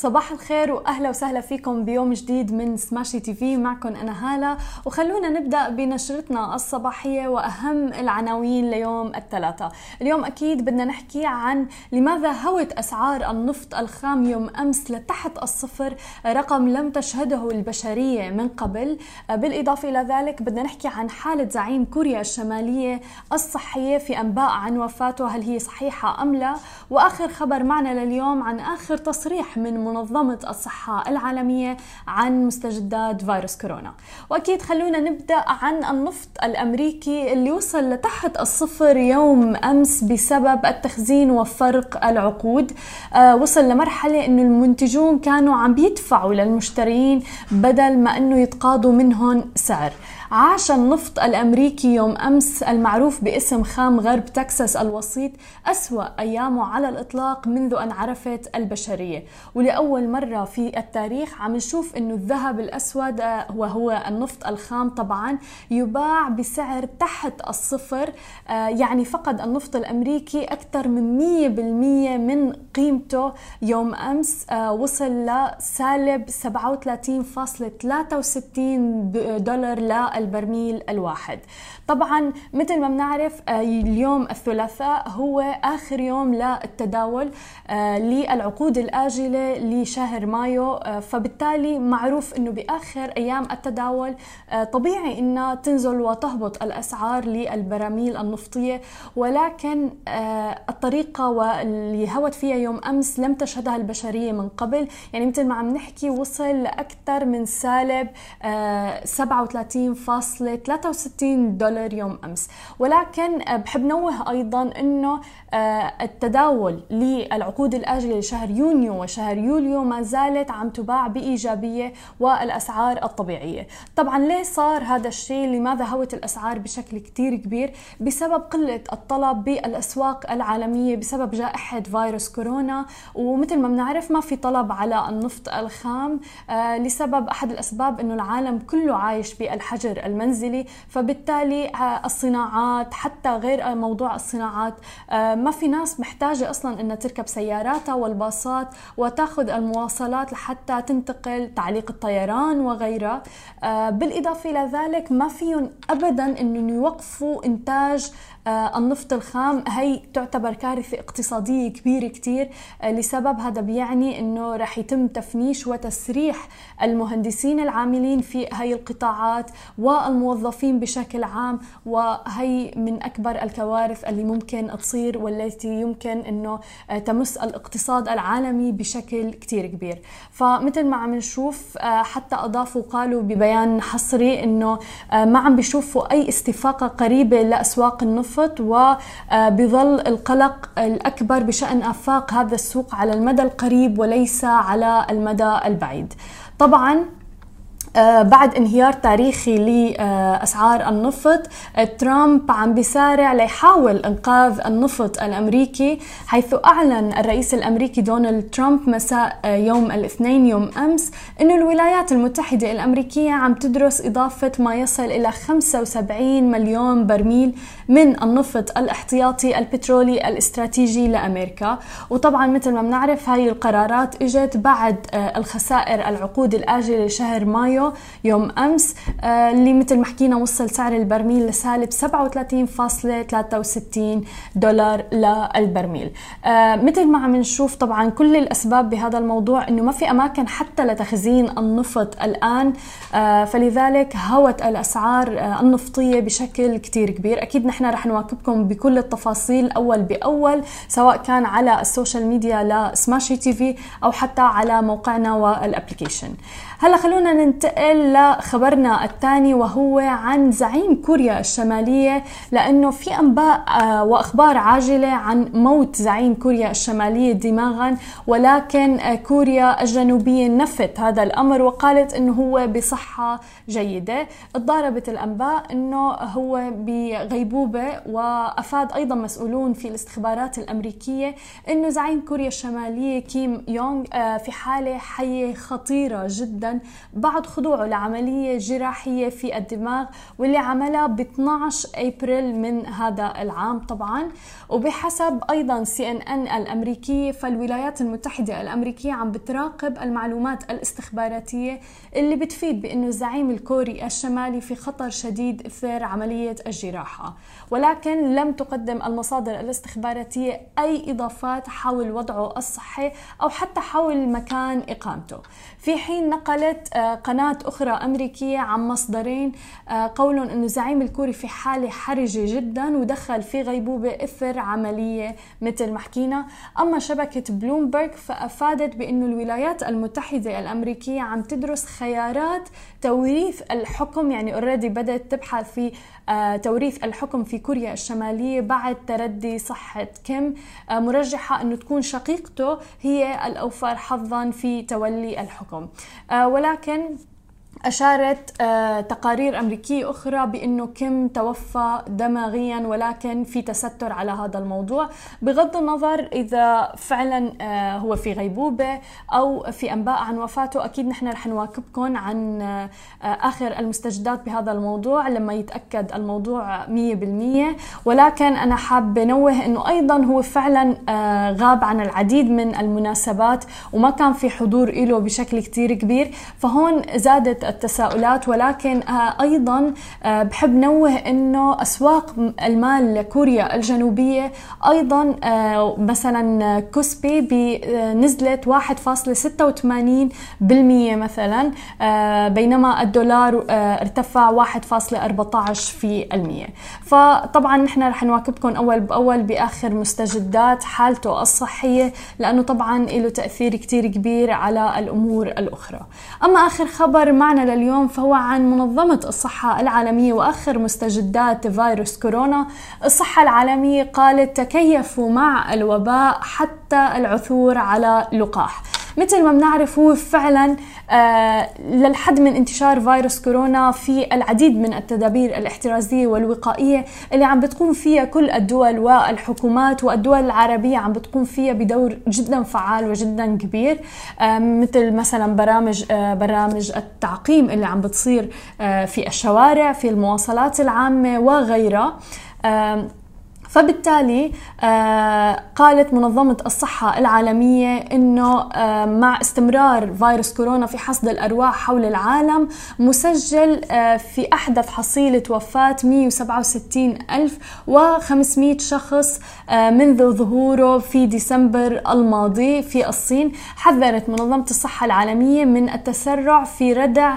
صباح الخير وأهلا وسهلا فيكم بيوم جديد من سماشي تي في. معكم أنا هالة. وخلونا نبدأ بنشرتنا الصباحية وأهم العناوين ليوم الثلاثاء، اليوم أكيد بدنا نحكي عن لماذا هوت أسعار النفط الخام يوم أمس لتحت الصفر رقم لم تشهده البشرية من قبل، بالإضافة إلى ذلك بدنا نحكي عن حالة زعيم كوريا الشمالية الصحية في أنباء عن وفاته. هل هي صحيحة أم لا، وآخر خبر معنا لليوم عن آخر تصريح من منظمة الصحة العالمية عن مستجدات فيروس كورونا. وأكيد خلونا نبدأ عن النفط الأمريكي اللي وصل لتحت الصفر يوم أمس بسبب التخزين وفرق العقود. آه وصل لمرحلة أنه المنتجون كانوا عم بيدفعوا للمشترين بدل ما أنه يتقاضوا منهم سعر. عاش النفط الأمريكي يوم أمس المعروف باسم خام غرب تكساس الوسيط أسوأ أيامه على الإطلاق منذ أن عرفت البشرية. ولأول مرة في التاريخ عم نشوف أنه الذهب الأسود وهو النفط الخام طبعا يباع بسعر تحت الصفر. يعني فقد النفط الأمريكي أكثر من 100% من قيمته. يوم أمس وصل لسالب 37.63 دولار للبرميل الواحد. طبعا مثل ما بنعرف اليوم الثلاثاء هو آخر يوم للتداول للعقود الآجلة لشهر مايو فبالتالي معروف أنه بآخر أيام التداول طبيعي أنها تنزل وتهبط الأسعار للبراميل النفطية ولكن الطريقة واللي هوت فيها يوم أمس لم تشهدها البشرية من قبل. يعني مثل ما عم نحكي وصل لأكثر من سالب 37.63 دولار يوم أمس. ولكن بحب نوه أيضا أنه التداول للعقود الآجلة لشهر يونيو وشهر يوليو ما زالت عم تباع بإيجابية والأسعار الطبيعية. طبعا ليه صار هذا الشيء؟ لماذا هوت الأسعار بشكل كتير كبير؟ بسبب قلة الطلب بالأسواق العالمية بسبب جائحة فيروس كورونا. ومثل ما بنعرف ما في طلب على النفط الخام آه لسبب أحد الأسباب أنه العالم كله عايش بالحجر المنزلي فبالتالي آه الصناعات حتى غير موضوع الصناعات آه ما في ناس محتاجة أصلا أنها تركب سياراتها والباصات وتاخذ المواصلات لحتى تنتقل تعليق الطيران وغيرها. بالإضافة إلى ذلك ما فيهم أبدا أنهم يوقفوا إنتاج النفط الخام. هي تعتبر كارثة اقتصادية كبيرة كتير لسبب هذا بيعني أنه رح يتم تفنيش وتسريح المهندسين العاملين في هاي القطاعات والموظفين بشكل عام وهي من أكبر الكوارث اللي ممكن تصير والتي يمكن أنه تمس الاقتصاد العالمي بشكل كتير كبير. فمثل ما عم نشوف حتى أضافوا قالوا ببيان حصري أنه ما عم بيشوفوا أي استفاقة قريبة لأسواق النفط وبظل القلق الأكبر بشأن آفاق هذا السوق على المدى القريب وليس على المدى البعيد. طبعا آه بعد انهيار تاريخي لأسعار النفط ترامب عم بيسارع ليحاول إنقاذ النفط الأمريكي حيث أعلن الرئيس الأمريكي دونالد ترامب مساء يوم الاثنين يوم أمس إنه الولايات المتحدة الأمريكية عم تدرس إضافة ما يصل إلى 75 مليون برميل من النفط الاحتياطي البترولي الاستراتيجي لأمريكا. وطبعا مثل ما بنعرف هاي القرارات إجت بعد آه الخسائر العقود الآجلة لشهر مايو يوم أمس آه اللي مثل ما حكينا وصل سعر البرميل لسالب 37.63 دولار للبرميل. آه مثل ما عم نشوف طبعا كل الأسباب بهذا الموضوع إنه ما في أماكن حتى لتخزين النفط الآن. آه فلذلك هوت الأسعار النفطية بشكل كتير كبير. أكيد نحن رح نواكبكم بكل التفاصيل أول بأول سواء كان على ال social media لسماشي تي في أو حتى على موقعنا وال application هلا خلونا ننتقل لخبرنا الثاني وهو عن زعيم كوريا الشمالية لأنه في أنباء وأخبار عاجلة عن موت زعيم كوريا الشمالية دماغيا ولكن كوريا الجنوبية نفت هذا الأمر وقالت أنه هو بصحة جيدة. ضاربت الأنباء أنه هو بغيبوبة وأفاد أيضا مسؤولون في الاستخبارات الأمريكية أنه زعيم كوريا الشمالية كيم يونغ في حالة حية خطيرة جدا. بعد خضوعه لعملية جراحية في الدماغ واللي عملها ب 12 أبريل من هذا العام طبعا. وبحسب أيضا سي إن إن الامريكيه فالولايات المتحدة الأمريكية عم بتراقب المعلومات الاستخباراتية اللي بتفيد بأنه الزعيم الكوري الشمالي في خطر شديد اثر عملية الجراحة. ولكن لم تقدم المصادر الاستخباراتية أي إضافات حول وضعه الصحي أو حتى حول مكان إقامته. في حين نقلت آه، قناة أخرى أمريكية عن مصدرين آه، قولهم إنه الزعيم الكوري في حالة حرجة جدا ودخل في غيبوبة اثر عملية مثل ما حكينا. أما شبكة بلومبرج فأفادت بإنه الولايات المتحدة الأمريكية عم تدرس خيارات توريث الحكم يعني already بدأت تبحث في آه، توريث الحكم في كوريا الشمالية بعد تردي صحة كيم. مرجحة إنه تكون شقيقته هي الأوفر حظا في تولي الحكم. ولكن أشارت آه، تقارير أمريكية أخرى بأنه كيم توفى دماغيا ولكن في تستر على هذا الموضوع. بغض النظر إذا فعلا آه، هو في غيبوبة أو في أنباء عن وفاته أكيد نحن رح نواكبكم عن آه، آخر المستجدات بهذا الموضوع لما يتأكد الموضوع 100% ولكن أنا حابة نوه أنه أيضا هو فعلا غاب عن العديد من المناسبات وما كان في حضور له بشكل كتير كبير. فهون زادت التساؤلات ولكن آه، أيضا آه، بحب نوه إنه أسواق المال لكوريا الجنوبية أيضا آه، مثلا كوسبي نزلت 1.86% مثلا بينما الدولار ارتفع 1.14 في المية. فطبعا نحن رح نواكبكم أول بأول بآخر مستجدات حالته الصحية لأنه طبعا له تأثير كتير كبير على الأمور الأخرى. أما آخر خبر معنا لليوم فهو عن منظمة الصحة العالمية وآخر مستجدات فيروس كورونا. الصحة العالمية قالت تكيفوا مع الوباء حتى العثور على لقاح. مثل ما بنعرف هو فعلا آه للحد من انتشار فيروس كورونا في العديد من التدابير الاحترازية والوقائية اللي عم بتقوم فيها كل الدول والحكومات والدول العربية عم بتقوم فيها بدور جدا فعال وجدا كبير. آه مثل مثلا برامج آه برامج التعقيم اللي عم بتصير في الشوارع في المواصلات العامة وغيرها. فبالتالي آه، قالت منظمة الصحة العالمية أنه آه، مع استمرار فيروس كورونا في حصد الأرواح حول العالم مسجل آه، في أحدث حصيلة وفاة 167500 شخص منذ ظهوره في ديسمبر الماضي في الصين. حذرت منظمة الصحة العالمية من التسرع في ردع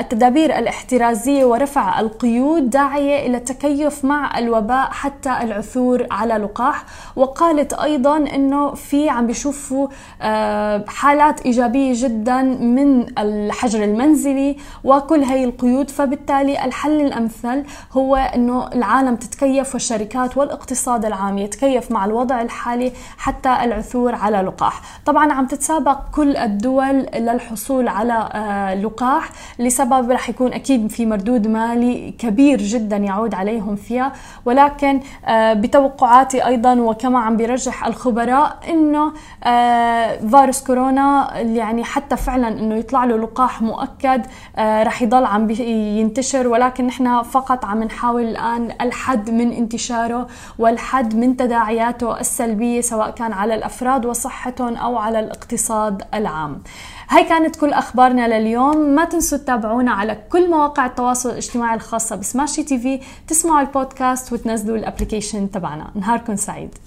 التدابير الاحترازية ورفع القيود داعية إلى التكيف مع الوباء حتى العثور على لقاح وقالت أيضا إنه في عم بيشوفوا آه، حالات إيجابية جدا من الحجر المنزلي وكل هي القيود. فبالتالي الحل الأمثل هو إنه العالم تتكيف والشركات والاقتصاد العام يتكيف مع الوضع الحالي حتى العثور على لقاح. طبعا عم تتسابق كل الدول للحصول على آه، لقاح لسبب رح يكون أكيد في مردود مالي كبير جدا يعود عليهم فيها. ولكن آه، بتوقعاتي أيضا وكما عم بيرجح الخبراء إنه آه، فيروس كورونا يعني حتى فعلا إنه يطلع له لقاح مؤكد آه، رح يضل عم ينتشر ولكن نحن فقط عم نحاول الآن الحد من انتشاره والحد من تداعياته السلبية سواء كان على الأفراد وصحتهم أو على الاقتصاد العام. هاي كانت كل أخبارنا لليوم ما تنسوا تتابعونا على كل مواقع التواصل الاجتماعي الخاصة ب Smashi TV تسمعوا البودكاست وتنزلوا ال application تبعنا. نهاركم سعيد.